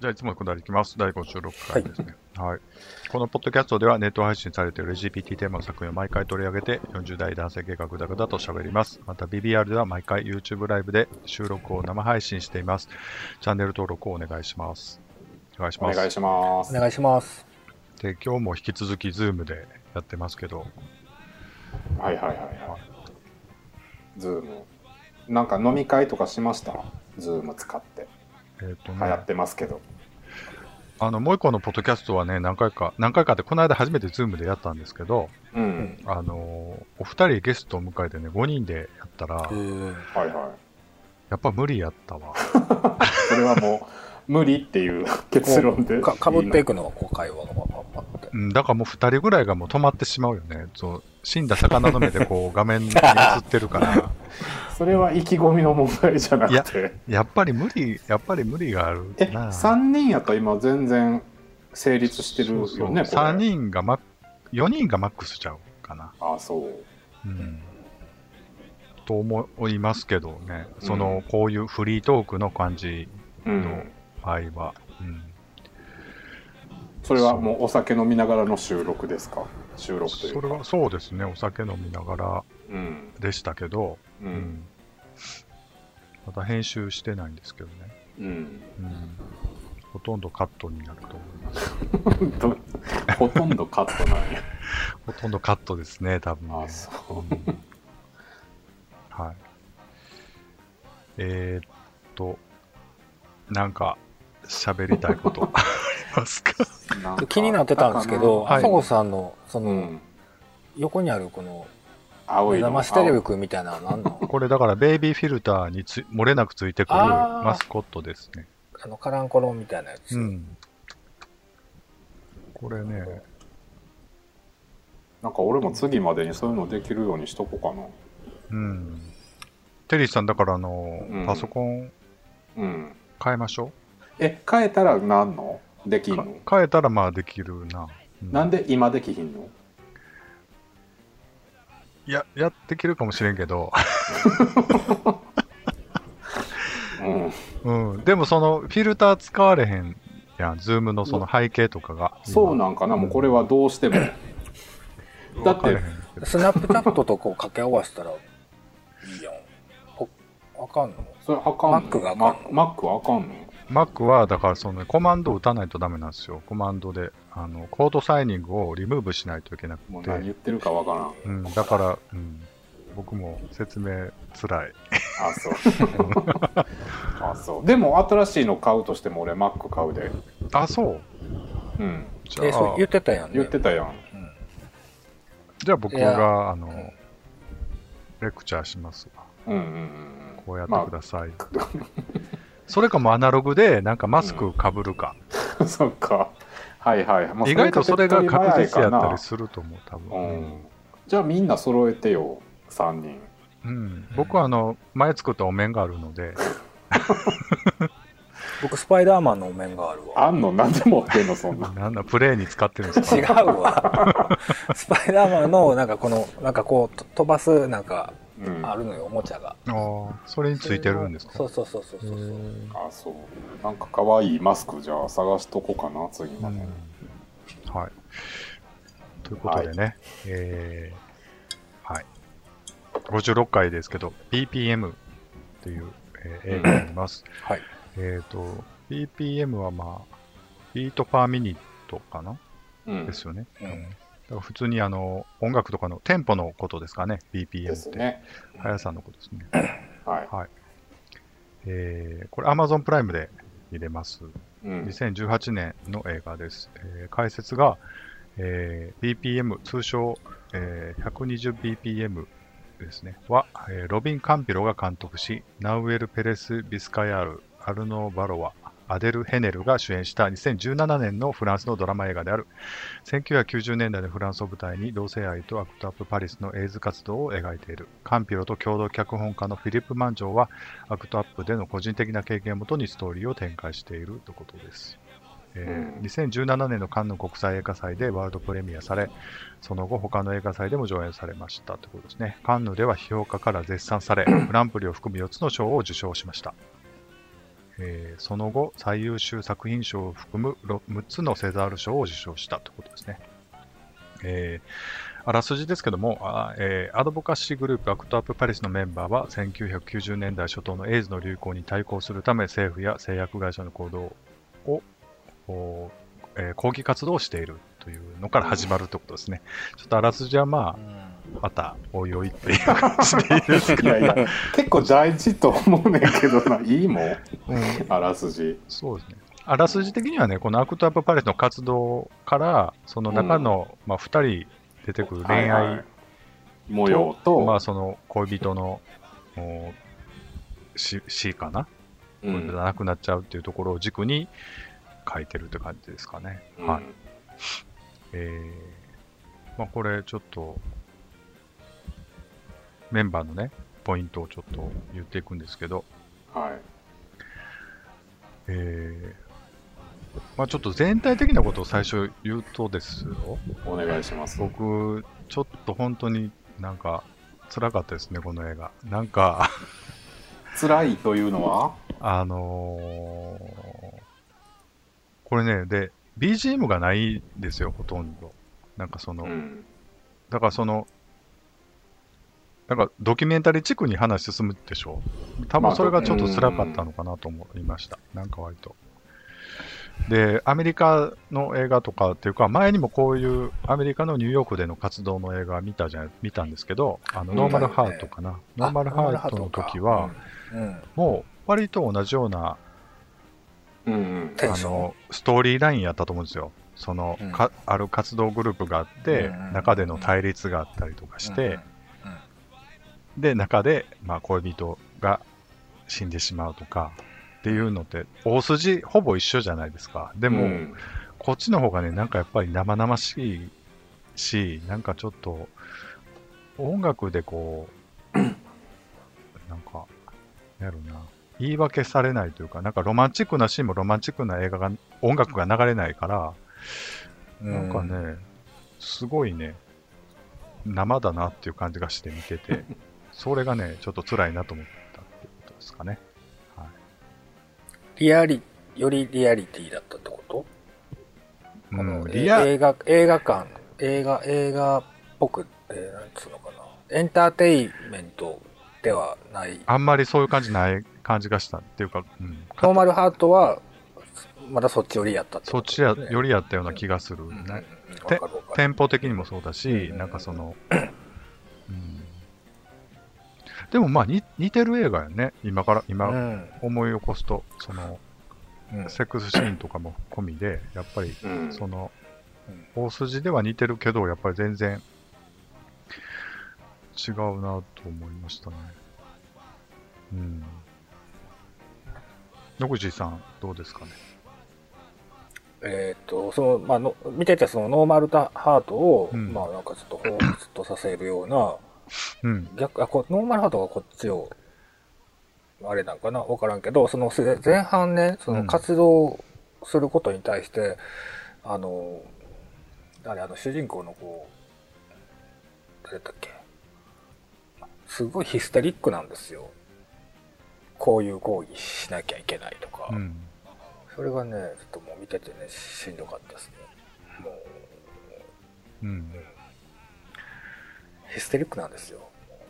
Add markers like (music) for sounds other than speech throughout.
じゃあ、いつものくだりいきます。第56回ですね。はい。このポッドキャストではネット配信されている LGBT テーマの作品を毎回取り上げて、40代男性系がぐだぐだと喋ります。また BBR では毎回 YouTube ライブで収録を生配信しています。チャンネル登録をお願いします。お願いします。お願いします。お願いします。で、今日も引き続き Zoom でやってますけど、はいはいはいはい。ズーム。なんか飲み会とかしました？ズーム使って。えっ、と流行っね、てますけど。あの、もう一個のポッドキャストはね、何回か、何回かって、この間初めて Zoom でやったんですけど、うん。あのーお二人ゲストを迎えてね、5人でやったら、はいはやっぱ無理やったわ。い。(laughs) それはもう、無理っていう結論で。かかぶっていく。くの、こう会話がパッパッパって。うん、だからもう二人ぐらいがもう止まってしまうよね。そう、死んだ魚の目でこう画面に映ってるから、(laughs) それは意気込みの問題じゃなくて。やっぱり無理、やっぱり無理があるえ、な。3人やったら今全然成立してるよね、これ。3人がマッ、4人がマックスちゃうかな。あ、そう。うん。と思いますけどね。その、うんこういうフリートークの感じうんの。場合は。うん。それはもうお酒飲みながらの収録ですか？収録というか。それはそうですね。お酒飲みながらうん。でしたけど、う。うんん。また編集してないんですけどね。うん。うん。ほとんどカットになると思います。どほとんどカットなんや。(laughs) ほとんどカットですね、多分ね。あ、そう。うんはい。えー、っと、なんか、喋りたいこと (laughs) ますか？気になってたんですけど、はいあさこさんの、そうの、ん。横にあるこの、青いの。テレビくんみたいなのは何の？これだから、ベイビーフィルターにつ漏れなくついてくるマスコットですね。あの、カランコロンみたいなやつ。うん。これね、なんか俺も次までにそういうのできるようにしとこうかな。うん。テリーさん、だからあの、うんパソコンうん。変えましょえ、変えたらなんの？できうんかの変えたらまあできるな。うんなんで今できひんの？いや、やってきるかもしれんけど、うん。うん。でもその、フィルター使われへんやん。ズームのその背景とかが。そうなんかな？もうこれはどうしても。だってスナップチャットとこう掛け合わせたらいいやん。ほあかんの？それあかんの？Mac があかんの？ママックはあかんの？Mac は、だからその、コマンドを打たないとダメなんですよ。コマンドで。あの、コードサイニングをリムーブしないといけなくて。もう何言ってるかわからん。うん、だから、うん。僕も説明つらい。あ、そう。あ、そう。でも新しいの買うとしても俺 Mac 買うで。あ、そううん。じゃあ、え、そう言ってたやんね。言ってたやん。じゃあ僕が、あのん、レレクチャーしますわ。うんうんうん。こうやってください。それかもうアナログで、なんかマスク被るか。ま (laughs) あそっか。はいはい。まあ意外とそれが確実やったりる。すると思う、多う分。ん。じゃあみんな揃えてよ、3人。うん。僕はあの、前作ったお面があるので、(laughs) 僕、スパイダーマンのお面があるわ。あんの？何で持ってんの？そんな。(laughs) なんだ、プレイに使ってるんです違かうわ。スパイダーマンの、なんかこの、なんかこう、と飛ばす、なんか、うん。ああるのよ、おもちゃが。ああ、それについてるんですか？そうそうそうそうそう。うんそう。なんか可愛いマスクじゃあ探しとこうかな、次まで。はい。ということでね、えー、はい。56回ですけど、BPM っていう、えー映画になります。はい。えっと、BPM はまあ、ビートパーミニットかな？うん。ですよね。うん普通にあの、音楽とかのテンポのことですかね、BPM って。ね。速さのことですね。はい。はい。えー、これ Amazon プライムで見れます。うん。2018年の映画です。えー解説が、えー BPM、通称、えー 120bpm ですね、は、えーロビン・カンピロが監督し、ナウエル・ペレス・ビスカヤール、アルノ・バロワ、アデル・ヘネルが主演した2017年のフランスのドラマ映画である。1990年代のフランスを舞台に同性愛とアクトアップ・パリスのエイズ活動を描いている。カンピロと共同脚本家のフィリップ・マンジョーは、アクトアップでの個人的な経験をもとにストーリーを展開しているということです。えーうん2017年のカンヌ国際映画祭でワールドプレミアされ、その後他の映画祭でも上演されましたということですね。カンヌでは批評家から絶賛され、(clears throat) グランプリを含む4つの賞を受賞しました。えその後、最優秀作品賞を含む6つのセザール賞を受賞したということですね。えーあらすじですけども、あえーアドボカシーグループアクトアップパリスのメンバーは1990年代初頭のエイズの流行に対抗するため政府や製薬会社の行動を、えー抗議活動をしているというのから始まるということですね。ちょっとあらすじはまあ、またおいおいっていう感じでいいですかい。やいや、結構大事と思うねんけどな、いいもん、うん。あらすじ。そうですね。あらすじ的にはね、このアクトアップパレスの活動から、その中の、まあ、二人出てくる恋はいは愛い。模様と、まあ、その恋人の、お死死かな、うん。亡くなっちゃうっていうところを軸に書いてるって感じですかね。はい。えー、まあ、これちょっと、メンバーのね、ポイントをちょっと言っていくんですけど、はい。えーまあ、ちょっと全体的なことを最初言うとですよ、お願いします。僕、ちょっと本当になんか辛かったですね、この映画。なんか、辛いというのは？(laughs) あのーこれね、で、BGM がないんですよ、ほとんど。なんかその、うん。だからその、なんかドキュメンタリーチックに話進むでしょ？多分それがちょっと辛かったのかなと思いました。なんか割と。で、アメリカの映画とかっていうか、前にもこういうアメリカのニューヨークでの活動の映画見たじゃん見たんですけど、あの、うんノーマルハートかな。ノーマルハートの時は、うん、もう割と同じような、あの、ストーリーラインやったと思うんですよ。その、うんかある活動グループがあって、うん中での対立があったりとかして、で、中で、まあ、恋人が死んでしまうとか、っていうのって、大筋ほぼ一緒じゃないですか。でも、うん。こっちの方がね、なんかやっぱり生々しいし、なんかちょっと、音楽でこう、なんか、やろな、言い訳されないというか、なんかロマンチックなシーンもロマンチックな映画が、音楽が流れないから、なんかね、すごいね、生だなっていう感じがして見てて、それがね、ちょっと辛いなと思ったっていうことですかね。リアリ、よりリアリティだったってこと？うん、リア、映画、映画館、映画、映画っぽく、えーなんつうのかな。エンターテインメントではない。あんまりそういう感じない感じがしたっていうか、うん、ノーマルハートは、まだそっち寄りやったってそっちや、ことですねよりやったような気がする、うん。うん。うんテンポ的にもそうだし、うんなんかその、(laughs) うん、でもまあに似てる映画やね。今から、う今ん思い起こすと、その、うんセックスシーンとかも込みで、やっぱり、うんそのうん、大筋では似てるけど、やっぱり全然違うなと思いましたね。うん。野口さん、どうですかね？えっ、と、その、まあの、見ててそのノーマルハートを、うんまあなんかちょっと彷彿とさせるような、うん。逆、あ、こノーマルハートがこっちを、あれなんかなわからんけど、そのせ前半ね、その活動することに対して、あの、誰、あの主人公の子、誰だっけすごいヒステリックなんですよ。こういう行為しなきゃいけないとか。うん。それがね、ちょっともう見ててね、しんどかったですね。もう、うん。ヒステリックなんですよ。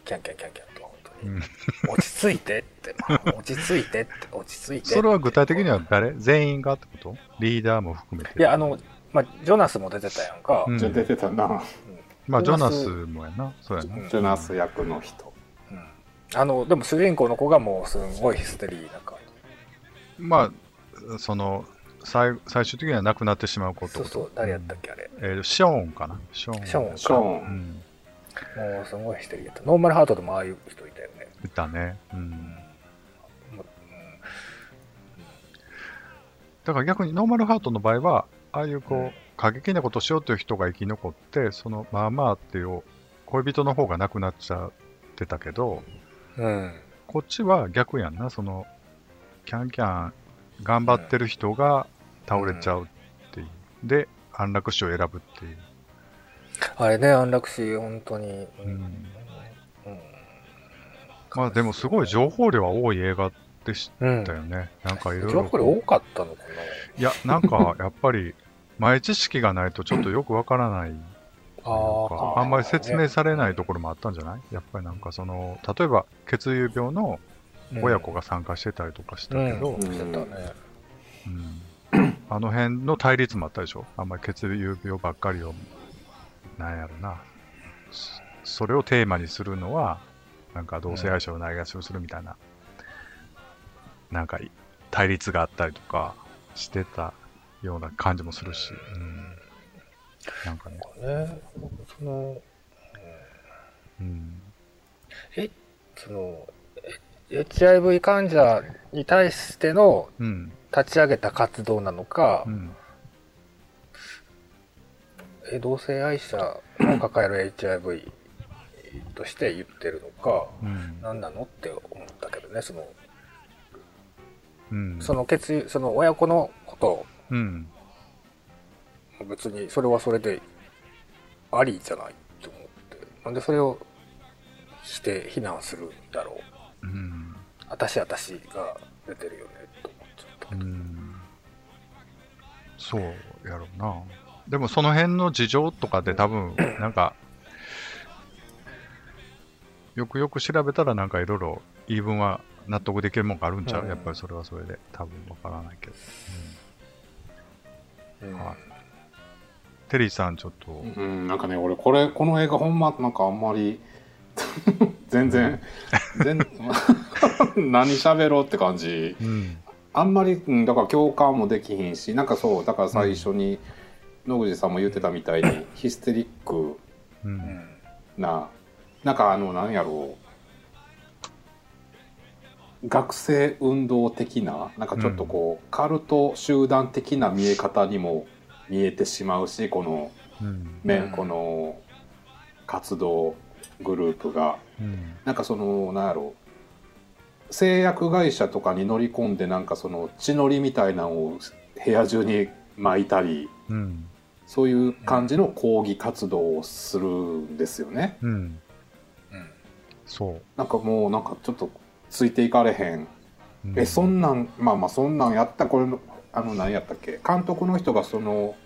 キャンキャンキャンキャンと、本当に。うん。落ち着いてって、まあ落ち着いてって、落ち着いて。それは具体的には誰？全員がってこと？リーダーも含めて。いや、あの、まあ、ジョナスも出てたやんか。うん出てたな。まあ、ジョナジスもやな。そうやな。うんジョナス役の人。うんあの、でも主人公の子がもうすんごいヒステリーな感まあ、その、最最終的には亡くなってしまうことじ。そうそう、誰やったっけ、あれ。えーショーンかな？ショーン。ショーンショーうン。ん。もうすごいヒステリーやった。ノーマルハートでもああいう人いたよね。いたね。うん。だから逆にノーマルハートの場合は、ああいうこう、うん過激なことをしようという人が生き残って、そのまあまあっていう恋人の方が亡くなっちゃってたけど、うん。うん。こっちは逆やんな、その、キャンキャン頑張ってる人が倒れちゃうっていう。で、安楽死を選ぶっていう。あれね、安楽死、本当に。ううんうんまあでもすごい情報量は多い映画ででしうんたよね。なんかいろい情報量ろ。多かったのかいや、なんかやっぱり、前知識がないとちょっとよくわからない。ななんあかあんまり説明されないところもあったんじゃない？やっぱりなんかその、例えば血友病の親子が参加してたりとかしたけど。うんあの辺の対立もあったでしょ？あんまり血友病ばっかりを、なんやろな。そそれをテーマにするのは、なんか同性愛者をないがしろするみたいな、なんかい対立があったりとかしてたような感じもするし、うん、なんかね、ね、その、うん、え、その、え HIV 患者に対してのうん、立ち上げた活動なのか、うん、え同性愛者の抱える HIV として言ってるのか、うん、何なのって思ったけどね、その、うん、その血友、その親子のことうん、を別にそれはそれでありじゃないと思って、なんでそれをして非難するんだろう。うん、あたしあたしが出てるよね、と思っちゃったうけど。ん、そうやろうな。でもその辺の事情とかで多分、(coughs) なんか、よくよく調べたらなんかいろいろ言い分は納得できるもんがあるんちゃう、うん。やっぱりそれはそれで。多分わからないけど。うん。はい。テリーさんちょっと、うん、なんかね俺これこの映画ほんまなんかあんまり (laughs) 全然全 (laughs) 何喋ろうって感じ。うん、あんまり、うん、だから共感もできひんしなんかそうだから最初に野口さんも言ってたみたいに (laughs) ヒステリックう、うん。んななんかあの何やろう。学生運動的ななんかちょっとこう、カルト集団的な見え方にも見えてしまうしこのうん、ね、うんこの活動グループが。うん、なんかそのなんやろう。製薬会社とかに乗り込んでなんかその血のりみたいなのを部屋中に巻いたりうん、そういう感じの抗議活動をするんですよね。うん、うんそう。なんかもうなんかちょっとついていかれへん。うんえそんなんまあまあそんなんやったこれのあの何やったっけ？監督の人がその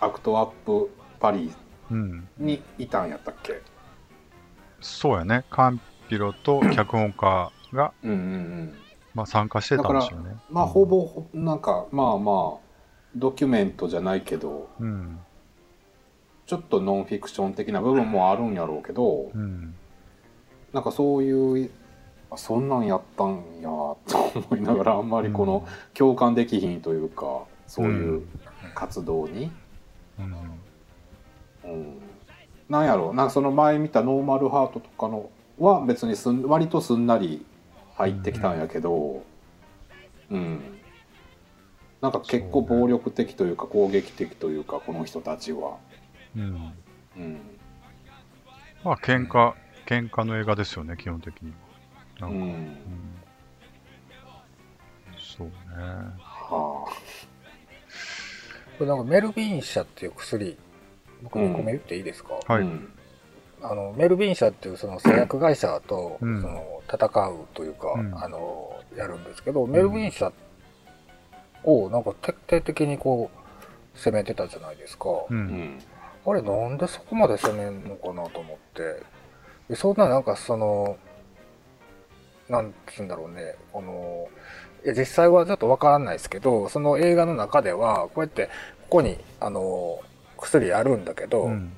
アクトアップパリうん、にいたんやったっけ？そうやね。カンピロと脚本家が、うんうんうん。まあ、参加してたんですよね。まあほぼなんかまあまあドキュメントじゃないけどうん、ちょっとノンフィクション的な部分もあるんやろうけどうん、なんかそういうあそんなんやったんやと思いながらあんまりこの共感できひんというかそういう活動に、うん、うん、なんやろうなんかその前見たノーマルハートとかのは別にすん割とすんなり入ってきたんやけどうんなんか結構暴力的というか攻撃的というかこの人たちは。うん。うんまあ、喧嘩、喧嘩の映画ですよね、基本的には。なんか、うんうんそうね。はこれなんかメルビン社っていう薬、僕うん2個目言っていいですか、あ、はい。うんあの、メルビン社っていうその製薬会社と、うんその戦うというか、うんあの、やるんですけど、メルビン社をなんか徹底的にこう、攻めてたじゃないですか。う。うんんあれなんでそこまで攻めんのかなと思って。でそんななんかその、なんつうんだろうね、この、いや実際はちょっとわからないですけど、その映画の中では、こうやって、ここに、あの、薬あるんだけど、うん。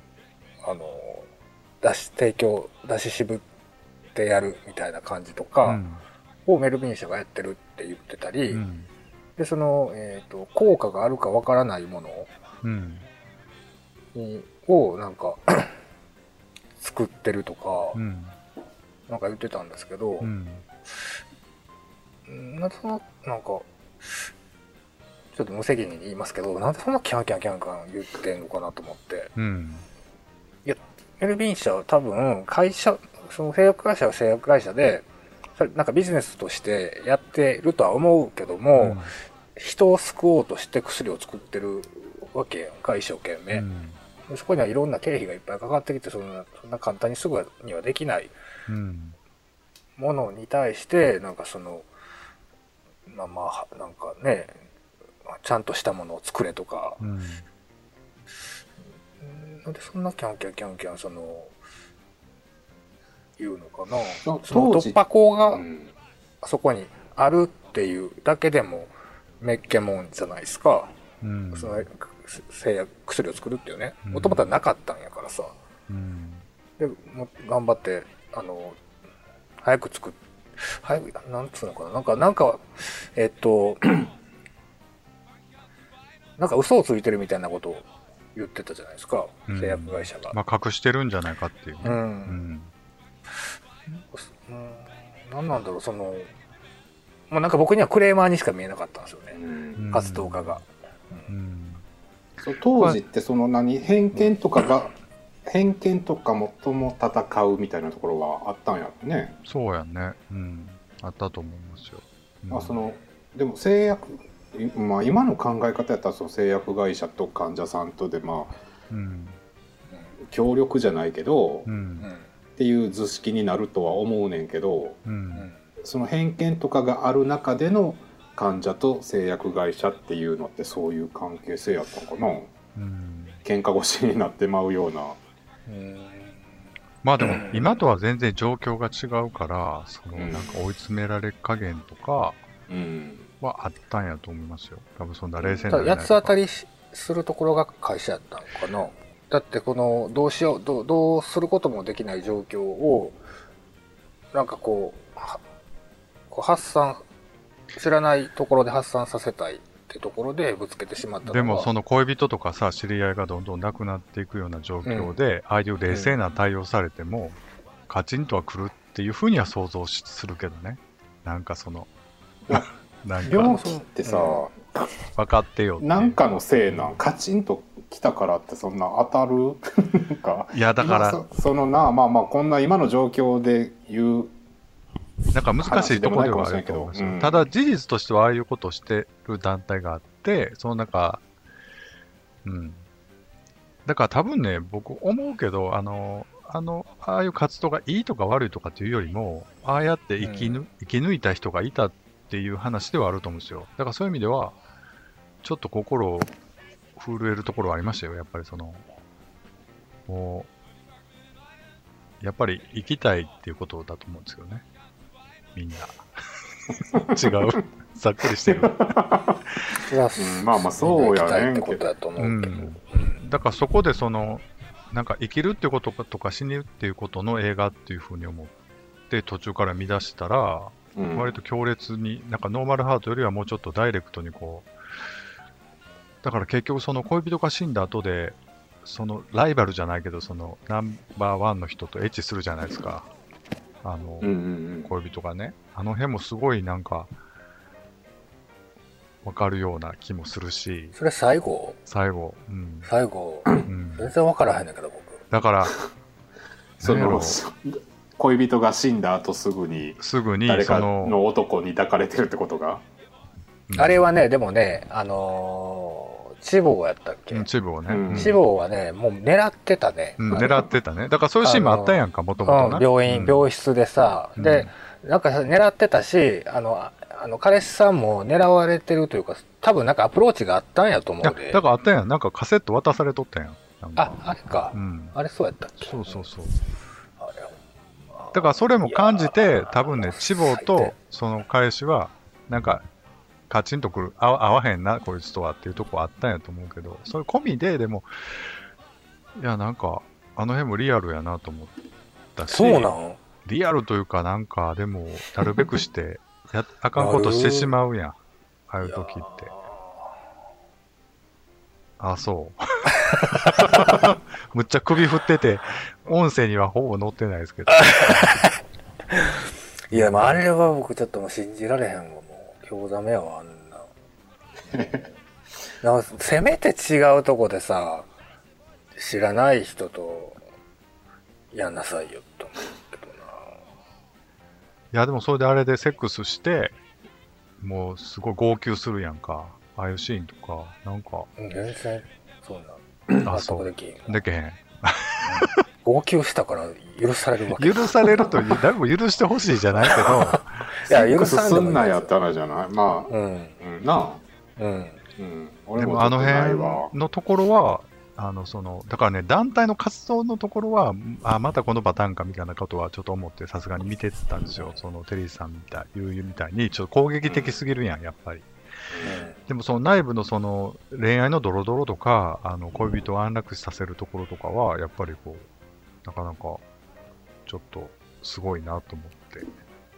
あの、出し、提供、出し渋ってやるみたいな感じとうか、ん。をメルビン社がやってるって言ってたり、うん。で、その、えっ、と、効果があるかわからないものうん。にを、なんか、(coughs) 作ってるとか、うん。なんか言ってたんですけど、うん。なんでその、なんか、ちょっと無責任に言いますけど、なんでそんなキャンキャンキャンキャン言ってんのかなと思って。うん。メルビン社は多分、会社、その製薬会社は製薬会社で、なんかビジネスとしてやってるとは思うけども、人を救おうとして薬を作ってるわけやんか、一生懸命。うん。そこにはいろんな経費がいっぱいかかってきて、そんな、そんな簡単にすぐにはできないうん。ものに対して、なんかその、まあまあ、なんかね、ちゃんとしたものを作れとか、うん。なんでそんなキャンキャンキャンキャン、その、言うのかな。そその突破口がうんそこにあるっていうだけでも、めっけもんじゃないですか。うん。その製薬、薬を作るっていうね。うんもともとはなかったんやからさ。うん。で、もう頑張って、あの、早く作っ、早く、なんつうのかな。なんか、なんか、えっと、(clears throat) なんか嘘をついてるみたいなことを言ってたじゃないですか。うん製薬会社が。まあ、隠してるんじゃないかっていうね。う。うんん。うん。なんなんだろう、その、もうなんか僕にはクレーマーにしか見えなかったんですよね。うん活動家が。うん。そう当時ってその何偏見とかが偏見とかもとも戦うみたいなところがあったんやろね、そうやね。うん。あったと思いますよ。うんあそのでも製薬いまあ今の考え方やったらその製薬会社と患者さんとでまあうん。協力じゃないけど、う。うんん。っていう図式になるとは思うねんけどう。うんん。その偏見とかがある中での患者と製薬会社っていうのってそういう関係性やったのかな？うん。喧嘩腰になってまうようなうん。まあでも、今とは全然状況が違うから、その、うんなんか追い詰められ加減とかうんはあったんやと思いますよ。多分そんな冷静ただ八つ当たり。するところが会社やったのかな？だってこのどうしようどうどうすることもできない状況をなんかこうはこう発散知らないところで発散させたいってところでぶつけてしまったでもその恋人とかさ、知り合いがどんどん亡くなっていくような状況で、ああいう冷静な対応されても、カチンとは来るっていうふうには想像しするけどね。なんかその (laughs) なん病か気ってさ、分かってよなんかのせいなん？カチンと来たからってそんな当たる？(laughs) なんか。いや、だから、そのなまあまあこんな今の状況で言うなんか難しいところではあるけどうんただ事実としてはああいうことをしてる団体があって、その中、うん。だから多分ね、僕思うけど、あの、あの、ああいう活動がいいとか悪いとかっていうよりも、ああやって生きぬ、生き抜いた人がいたっていう話ではあると思うんですよ。だからそういう意味では、ちょっと心を震えるところはありましたよ。やっぱりその、もう、やっぱり生きたいっていうことだと思うんですけどね。みんな。違う。(laughs) ざっくりしてる。うんまあまあそうやねんけどうんだからそこでその、なんか生きるっていうこととか死ぬっていうことの映画っていうふうに思って途中から見出したら、うん割と強烈に、なんかノーマルハートよりはもうちょっとダイレクトにこう、だから結局その恋人が死んだ後で、そのライバルじゃないけど、そのナンバーワンの人とエッチするじゃないですか。あの、うんうん恋人がね。あの辺もすごいなんか、わかるような気もするし、それ最後？最後、うん。最後？うん、全然分からへんねんけど僕。だから、(laughs) その恋人が死んだ後すぐにすぐに誰の、の男に抱かれてるってことが？うん。あれはねでもねあのー、チボーやったっけ、うんチブをね、チボーはねもう狙ってたね、うん狙ってたね。だからそういうシーンもあったやんか、もともと。病院、うん病室でさ、うんで、なんか狙ってたし、あの、ああの彼氏さんも狙われてるというか、多分なんかアプローチがあったんやと思いうやで。だからあったやん。なんかカセット渡されとったやん。あ、あれか、うん。あれそうやったっけ？そうそうそう。だからそれも感じて、多分ね、チボ最低とその彼氏は、なんか、カチンとくる、合わへんな、こいつとはっていうとこあったんやと思うけど、それ込みで、でも、いや、なんか、あの辺もリアルやなと思ったし、そうなん？リアルというか、なんか、でも、なるべくして、(laughs) や、あかんことしてしまうやん。ああいう時って。あ、そう。(laughs) むっちゃ首振ってて、音声にはほぼ載ってないですけど。(laughs) いや、まあ、あれは僕ちょっともう信じられへんわ。興ざめやわ、あんな。なんかせめて違うとこでさ、知らない人とやんなさいよ、と思うけどな。いや、でもそれであれでセックスして、もうすごい号泣するやんか。ああいうシーンとか、なんか、うん全然、そうなん。あ、納そう。得できん。でけへん。号泣したから許されるわけ。許されるという、(laughs) 誰も許してほしいじゃないけど、いや許さすんなやったらじゃない？まあ、うん。うん、なあ、うん。うん、俺でもあの辺わのところは、あの、その、だからね、団体の活動のところは、あ、またこのパターンかみたいなことはちょっと思って、さすがに見てたんですよ。その、テリーさんみたい、ゆうゆうみたいに、ちょっと攻撃的すぎるやん、やっぱり。でもその内部のその恋愛のドロドロとか、あの恋人を安楽死させるところとかは、やっぱりこう、なかなか、ちょっとすごいなと思って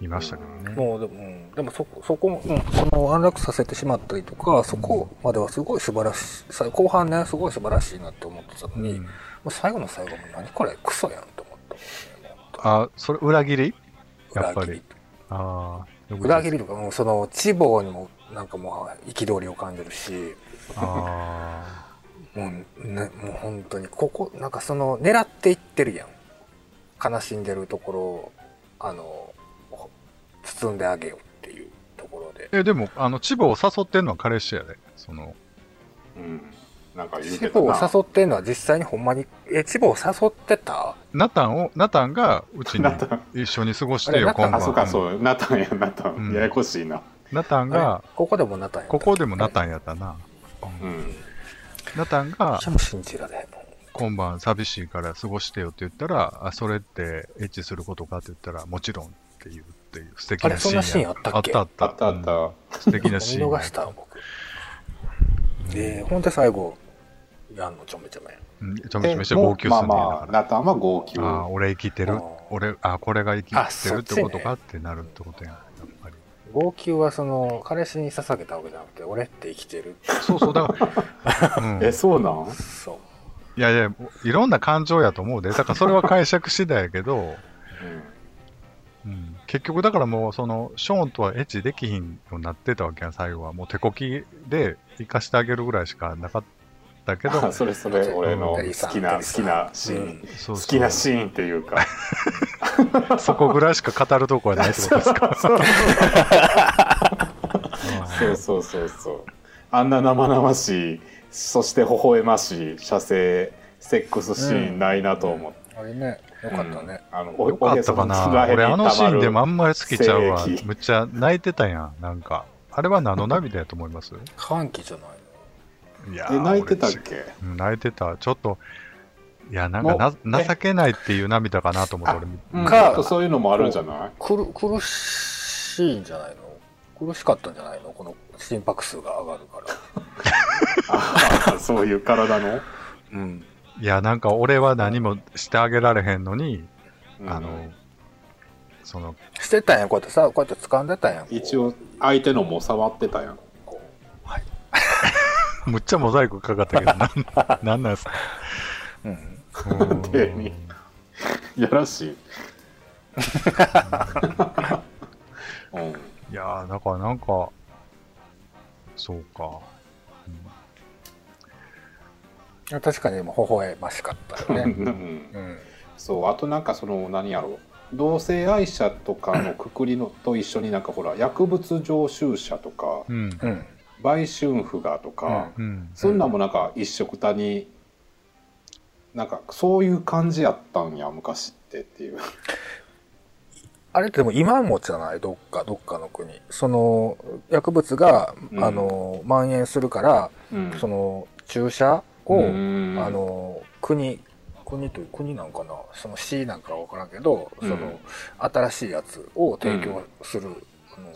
いましたけどね。もうでも、うん、でもそこ、そこ、うん、その安楽させてしまったりとか、そこまではすごい素晴らしい、さ後半ね、すごい素晴らしいなって思ってたのに、うん。もう最後の最後も何これクソやんと思ったね。あ、それ裏切り？やっぱり。裏切り。ああ、裏切りとか、もうその、地方にもなんかもう憤りを感じるし、あもうね、もう本当に、ここ、なんかその、狙っていってるやん。悲しんでるところを、あの、包んであげようっていうところで。あ。え、でも、あの、チボを誘ってんのは彼氏やで。その、うん、なんか言うチボをけどな誘ってんのは実際にほんまに、え、チボを誘ってた？ナタンを、ナタンがうちにナタン一緒に過ごしてよ、今晩。あそうかそうナタンやナタン、うんややこしいなナタンが、ここでもなったんやったっけここでもナタンやったな。うんうんナタンが私も信じられへんもん。今晩寂しいから過ごしてよって言ったら、あ、それってエッチすることかって言ったら、もちろんっていうっていう素敵なシーンや。あれそんなシーンあったっけ？あったあっ。あったたあった、うん素敵な (laughs) シーンや。見逃した僕。で、ほんで最後、やんのちょめちょめ。うんちょめちょめして号泣するんだよまあまあナタンは号泣ああ、俺生きてる。俺、あ、これが生きあてるってことかってなるってことやん。号泣はその、彼氏に捧げたわけじゃなくて、俺って生きてる。そうそう、だから、(laughs) うん、えそうなん？そう。いやいや、いろんな感情やと思うで。だからそれは解釈次第やけど、うん、結局だからもう、その、ショーンとはエッチできひんようになってたわけやん、最後は。もう手こきで生かしてあげるぐらいしかなかったけど、あそれそれ。俺の好きな好きなシーン、うん。そうそう。好きなシーンっていうか。(laughs) そこぐらいしか語るとこはないってことですか？(laughs) そう。うんそうそうそう。そうあんな生々しいそして微笑ましい射精セックスシーンないなと思って、あれね、よかったね。あのおよかったかな？俺あのシーンでもあんまり好きちゃうわ。むっちゃ泣いてたやん、なんか。あれは何の涙やと思います？歓喜じゃない？のいやえ泣いてたっ俺けうん泣いてた。ちょっと、いや、なんかな情けないっていう涙かなと思って、俺見うんかちょっとそういうのもあるんじゃない？くる苦しいんじゃないの？苦しかったんじゃないの？この心拍数が上がるから。あそういう体の、うん。いや、なんか俺は何もしてあげられへんのに、うん。あの、その、してたんや、こうやってさ、こうやって掴んでたんや。一応相手のも触ってたやん。こう。はい。むっちゃモザイクかかったけど、なん (laughs) なんなんすか？うん。丁寧やらしいうんいやー、だからなんか、そうか。確かにでも微笑ましかったよね。うんうん。そうあとなんかその何やろ同性愛者とかのくくりのと一緒になんかほら薬物常習者とかうん。うん。売春婦がとか、うん。そんなんもなんか一緒くたになんかそういう感じやったんや昔ってっていう (laughs) あれってでも今もじゃない？どっか、どっかの国。その、薬物が、うんあの、蔓延するから、うんその、注射を、うんあの、国、国という国なんかな？その市なんかは分からんけど、うんその、新しいやつを提供する。あの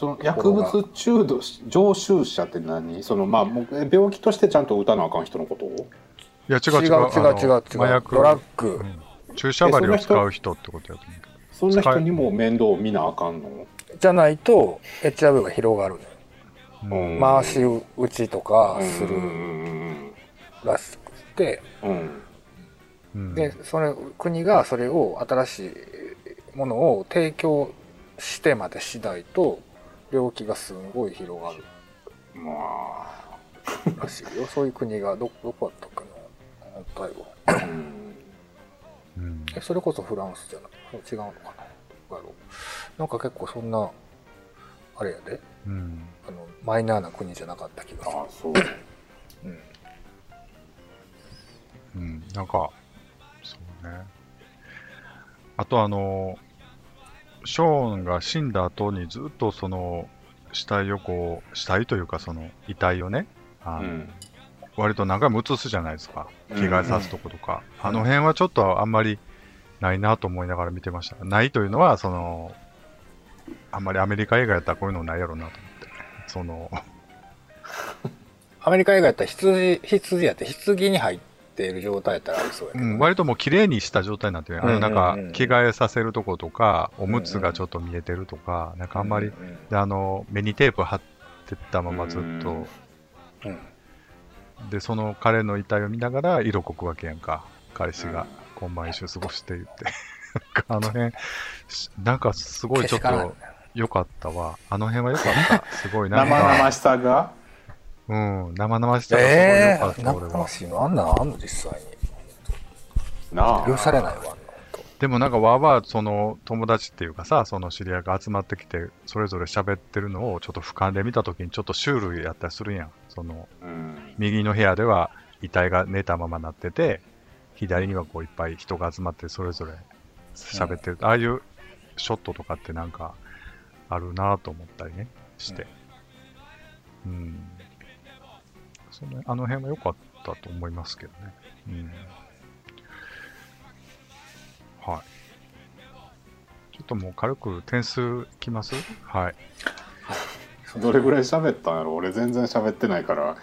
その薬物中毒常習者って何？そのまあ病気としてちゃんと打たなあかん人のことを？いや、違う違う。違う違う違う違う。麻薬。ドラッグ。うん注射針を使う人ってことやと思うけど。そんな人にも面倒を見なあかんの？じゃないと、HIV が広がる。うん回し打ちとかすうんるうんらしくて、うで、それ、国がそれを新しいものを提供してまでしないと、病気がすんごい広がるまあらしいよ。そういう国がど、どこだったっけな反対は。うんうんえ、それこそフランスじゃないそう違うのかななんか結構そんな、あれやで、うん。あの、マイナーな国じゃなかった気がするあ。そううん。うん。なんか、そうね。あとあの、ショーンが死んだ後にずっとその、死体をこう、死体というかその、遺体をね、あのうん割と何回も映すじゃないですか。うん着替えさすとことか。あの辺はちょっとあんまりないなと思いながら見てました。ないというのは、その、あんまりアメリカ映画やったらこういうのないやろうなと思って。その、(laughs) アメリカ映画やったら羊、羊やって羊に入っている状態やったらありそうやけどね、うん、割ともう綺麗にした状態になってる。あの、なんか着替えさせるとことか、おむつがちょっと見えてるとか、なんかあんまり、うんうんで、あの、目にテープ貼ってたままずっうんと、うんで、その彼の遺体を見ながら色濃くわけやんか。彼氏が今晩一緒に過ごして言って。(laughs) なんかあの辺、しなんかすごいちょっと良かったわ。あの辺は良かった。すごいなん生か、々しさが？うん、生々しさがすごいかった、俺は。生々しいのあんなのあんの実際に。なあ許されないわ、でもなんかわーわーその友達っていうかさ、その知り合いが集まってきて、それぞれ喋ってるのをちょっと俯瞰で見たときにちょっとシュールやったりするやん。その、うん右の部屋では遺体が寝たままなってて、左にはこういっぱい人が集まってそれぞれ喋ってる。ああいうショットとかってなんかあるなと思ったりね、して。うん。そのあの辺は良かったと思いますけどね。うん。はい。ちょっともう軽く点数いきます？はい。(laughs) どれぐらい喋ったんやろ？俺全然喋ってないから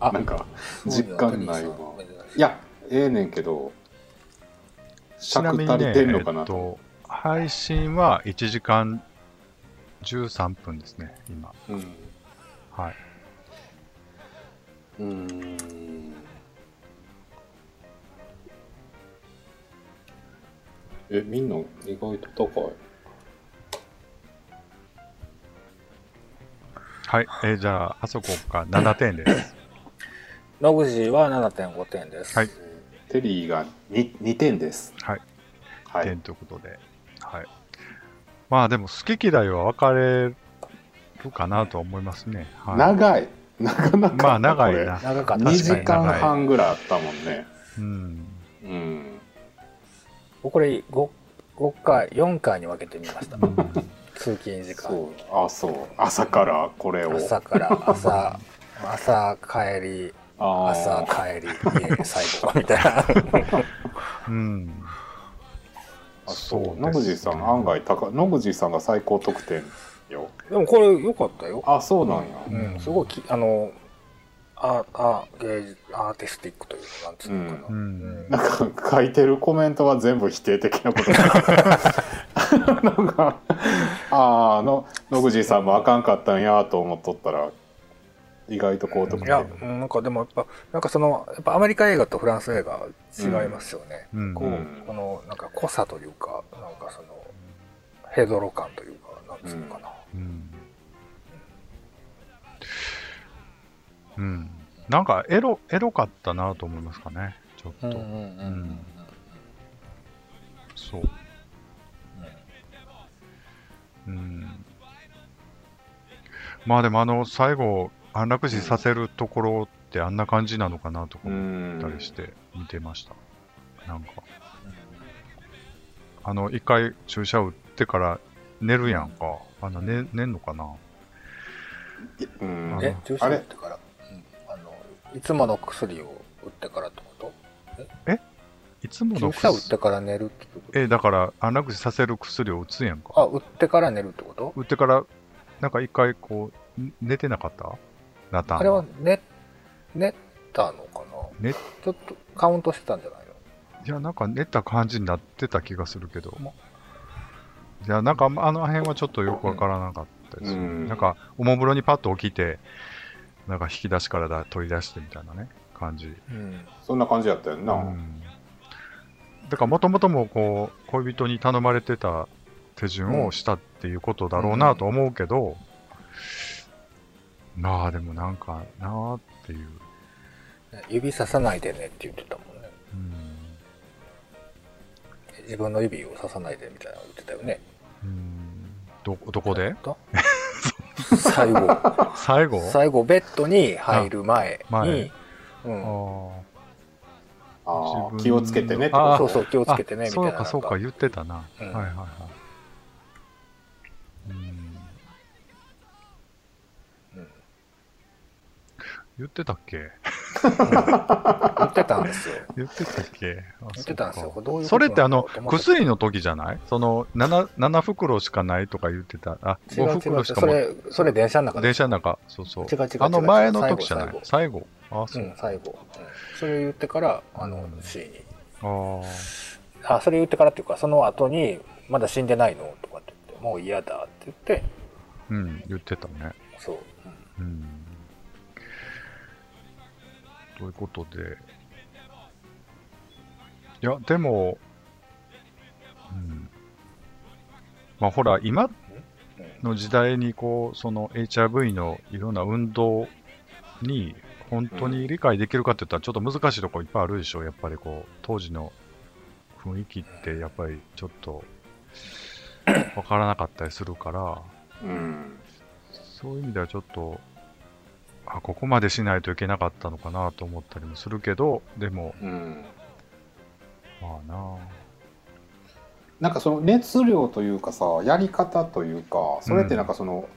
あ (laughs) なんか実感ないわいやええねんけどちな尺みにね、足りてんのかなえっと、配信は1時間13分ですね、今。うんはい。うーんえみんな意外と高いはい。えーじゃあ、あそこか7点です。(coughs) 野口は7.5点です。はいテリーが 2, 2点ですはい。はい点ということで。はい。まあでも、好き嫌いは分かれるかなとは思いますね。はい。長いなかなかまあ、長いな。長かった。2時間半ぐらいあったもんねうん。うん僕これ 5, 5回、4回に分けてみました。うん通勤時間。そうあそう朝からこれを朝から朝、朝帰り、あ朝ー帰り、家最後みたいな。うん。あそう野口さん案外高野口さんが最高得点よ。でもこれ良かったよ。あそうなんや、うん、すごいき、あの、あ、あ、芸術、アーティスティックというか、なんつうのかな。うん。うん。なんか書いてるコメントは全部否定的なこと (laughs) なんかああの野口さんもあかんかったんやと思っとったら意外と高得点いや、うんなんかでもやっぱ、なんかその、やっぱアメリカ映画とフランス映画違いますよね。うん。こう、うん。この、なんか濃さというか、なんかその、ヘドロ感というか、なんつうのかな。うん。うん。なんか、エロ、エロかったなと思いますかね。ちょっと。んそう。うん。まあでもあの、最後、安楽死させるところってあんな感じなのかなとかう思っんたりして見てました。なんか。あの、一回注射打ってから寝るやんか。あの、寝、寝んのかな？うん。え、注射打ってから、うん、あの、いつもの薬を打ってからってこと？いつもの注射打ってから寝るってこと？え、だから安楽死させる薬を打つやんか。あ、打ってから寝るってこと？打ってから、なんか一回こう、ん寝てなかった？ナタン。あれは寝、寝たのかな？寝ちょっとカウントしてたんじゃないの？いや、なんか寝た感じになってた気がするけど。いや、なんかあの辺はちょっとよくわからなかったです、うんなんか、おもむろにパッと起きて、なんか引き出しからだ取り出してみたいなね、感じ。うん。そんな感じやったよな、うん。だから、もともともこう、恋人に頼まれてた手順をしたっていうことだろうなと思うけど、まあでもなんかなあっていう。指ささないでねって言ってたもんね。うん自分の指を刺さないでみたいなの言ってたよね。うんど、どこで？と (laughs) 最後、最後？最後ベッドに入る前に、前。うあん、気をつけてねそうそう気をつけてねみたいな。あそうかそうか言ってたな、うん。はいはいはい言ってたっけ？言ってたんですよ。言ってたっけ？あ言ってたんですよ。ういううそれってあの薬の時じゃない？その 7, 7袋しかないとか言ってた？あ5違う違う袋しかもそれ、それ電車の中。で電車の中。そうそう。違う違う違う。あの前の時じゃない？最後あそう。う、ん、最後。うん。それを言ってから、あのうん、C に。ああ、それ言ってからっていうか、その後に、まだ死んでないの？とかって言って、もう嫌だって言って、あうん言ってたね。そう。うん。うんということで。いやでもうん。まあほら今の時代にこうその HIV のいろんな運動に本当に理解できるかって言ったらちょっと難しいところいっぱいあるでしょ。やっぱりこう当時の雰囲気ってやっぱりちょっとわからなかったりするから。うん。そういう意味ではちょっとあここまでしないといけなかったのかなと思ったりもするけどでもうん。まあななんかその熱量というかさやり方というかそれってなんかその、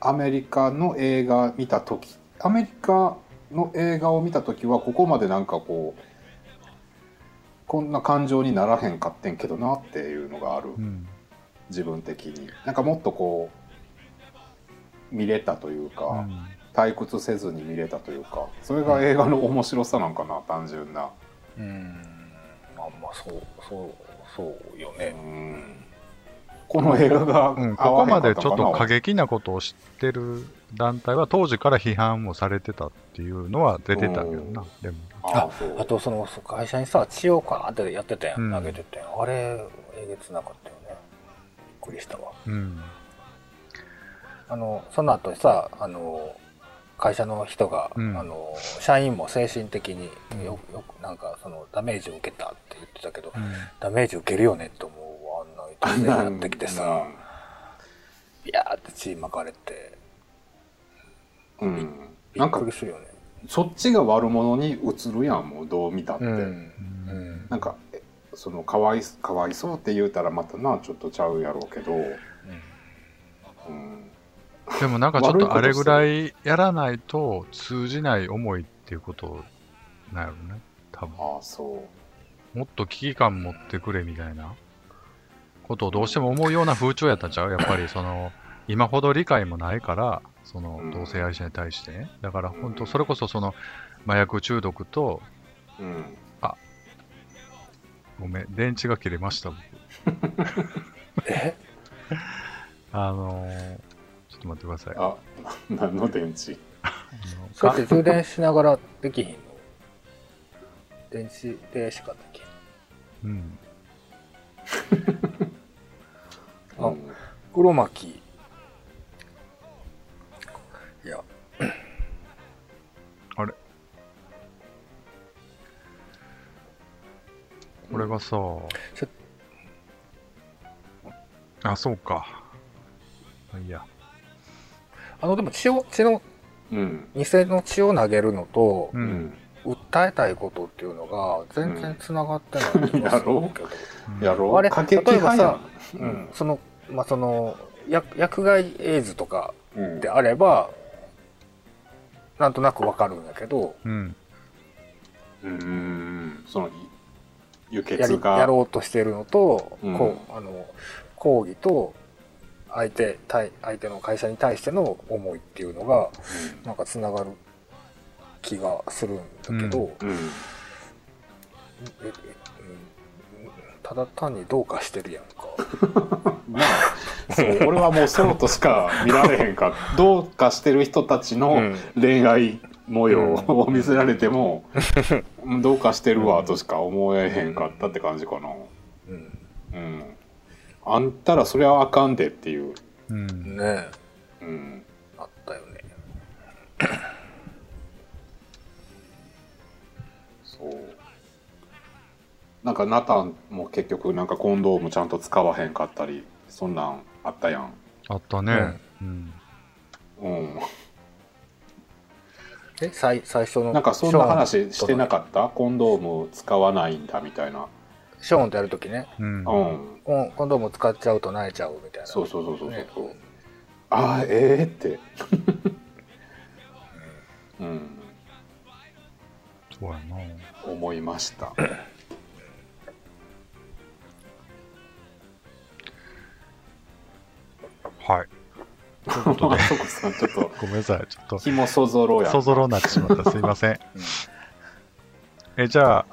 アメリカの映画見た時アメリカの映画を見た時はここまでなんかこうこんな感情にならへんかってんけどなっていうのがある。うん。自分的に。なんかもっとこう見れたというか、うん退屈せずに見れたというかそれが映画の面白さなんかな単純な。うん。まあまあ、そう、そう、そうようね。んこの映画がうん、ここまでちょっと過激なことを知ってる団体は当時から批判もされてたっていうのは出てたけどな、でも。ああと、その、会社にさ、血をカーってやってたやうんん。投げてて。あれ、えげつなかったよね。びっくりしたわ。うん。あの、その後さ、あの、会社の人が、うん。あの、社員も精神的によよく、なんか、その、ダメージを受けたって言ってたけど、ダメージ受けるよねって思うわあんなやってきてさ、ビャーって血まかれて、うん、びっなんかくりするよね。そっちが悪者に映るやんもうどう見たって、うん。うん。うん。なんかえそのかわいかわいそうって言うたらまたなちょっとちゃうやろうけど、うん、でもなんかちょっとあれぐらいやらないと通じない思いっていうことなんやろね。多分。ああそうもっと危機感持ってくれみたいなことをどうしても思うような風潮やったんちゃう？やっぱりその、(laughs) 今ほど理解もないから、そのうん同性愛者に対してね。だから本当それこそその麻薬中毒と、うんごめん、電池が切れました、僕。(laughs) え？(laughs) あのー、っと待ってください。ああ何の電池？のそうやって充電しながらできひんの電池でしかできひん。うん。あうん黒巻き。いや、あれ？これがさあ、そうか。まあいいや。あの、でも血を、血の、うん。偽の血を投げるのとう、。うん。ん訴えたいことっていうのが全然繋がってない気がするけど。うん。やろう。あれ例えばさんうん、その、まあ、その、薬薬害エイズとかうんであれば、なんとなくわかるんだけど、うん。うん。そのい輸血が。やろうとしてるのと、うん。こう、あの、抗議と、相手、対相手の会社に対しての思いっていうのが、なんか繋がる気がするんだけど、うん。うん。ただ単にどうかしてるやんか。(laughs) まあそう俺はもうソロとしか見られへんか。(laughs) どうかしてる人たちのうん。恋愛模様を見せられても、(laughs) どうかしてるわとしか思えへんかったって感じかな。うん、うんあんたらそれはあかんでっていう、うん。ねえ、うん、あったよね。(coughs) そうなんかナタンも結局なんかコンドームちゃんと使わへんかったりそんなんあったやんあったね。うん。うんえ、最最初の。なんかそんな話してなっかった？コンドーム使わないんだみたいなた。ショーンとやるときね、うん。うんコンコンドーム使っちゃうと泣いちゃうみたいな。そうそうそうそうそう、ねああええって (laughs) うんそうやな。思いましたはい。ということで、あ (laughs) そこさんちょっとごめんなさい。ちょっと、気もそぞろやそぞろになってしまった。すいません。(laughs) え、じゃ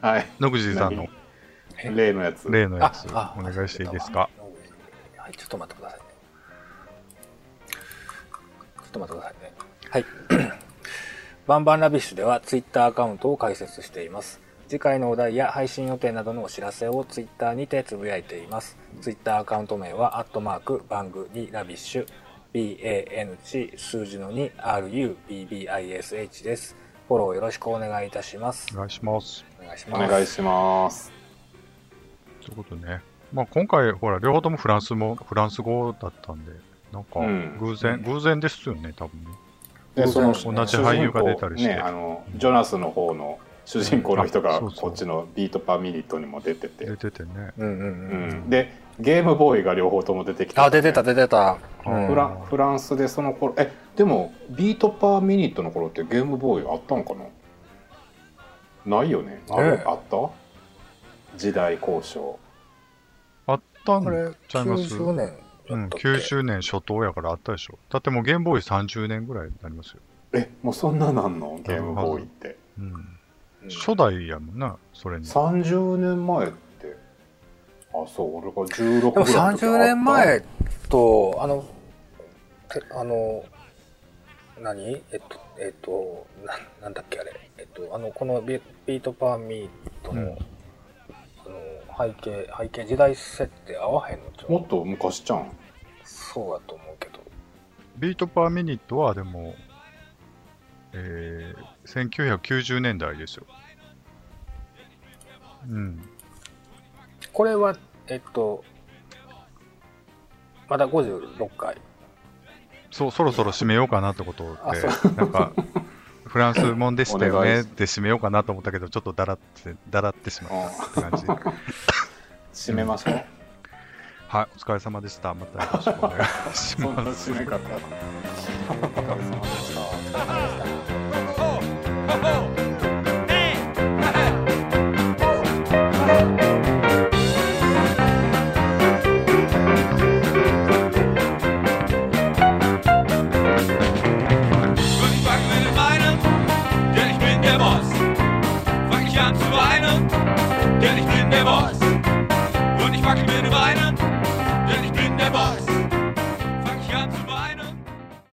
あ、はい野口さんの例のやつ例のやつ、お願いしていいですか？はい、ちょっと待ってくださいね。ちょっと待ってくださいね。はい。(clears throat) バンバンラビッシュではツイッターアカウントを開設しています。次回のお題や配信予定などのお知らせをツイッターにてつぶやいています。ツイッターアカウント名は、アットマーク、バングにラビッシュ、BANG 数字の 2RUBBISH です。フォローよろしくお願いいたします。お願いします。おお願いします。願いしますということでね。まあ今回、ほら、両方ともフランスも、フランス語だったんで、なんかうん、偶然、偶然ですよね、多分ね。でその同じ俳優が出たりして。ね、あのジョナスの方の主人公の人がこっちのビートパーミニットにも出てて。出ててね。うんうんううん。ん、でゲームボーイが両方とも出てきた。あ、出てた、出てた。うん。フランフランスでその頃えでもビートパーミニットの頃ってゲームボーイあったのかな？ないよね。あるええ。あった？時代交渉あったんこれ、ちゃいます？90年うん、やったっけ？90年初頭やからあったでしょ。だってもうゲームボーイ30年ぐらいになりますよ。えもうそんななんの？ゲームボーイってうん。うん初代やもんな、それに。30年前ってあそう俺が16でもぐらいの時あった30年前と、あの、てあの、何？えっと、えっと、ななんだっけあれ？えっと、あの、このビビートパーミートの、うん背景、背景時代設定合わへんのちゃう？もっと昔じゃん？そうだと思うけど。ビートパーミニットはでも、えー、1990年代ですよ。うん。これは、えっと、まだ56回。そう、そろそろ締めようかなってことあで、なんか、フランスもんでしたよね。って締めようかなと思ったけど、ちょっとだらって、だらってしまったって感じ。締めましょう。はい、お疲れ様でした。またよろしくお願いしそんなます。締め方。お疲れ様でした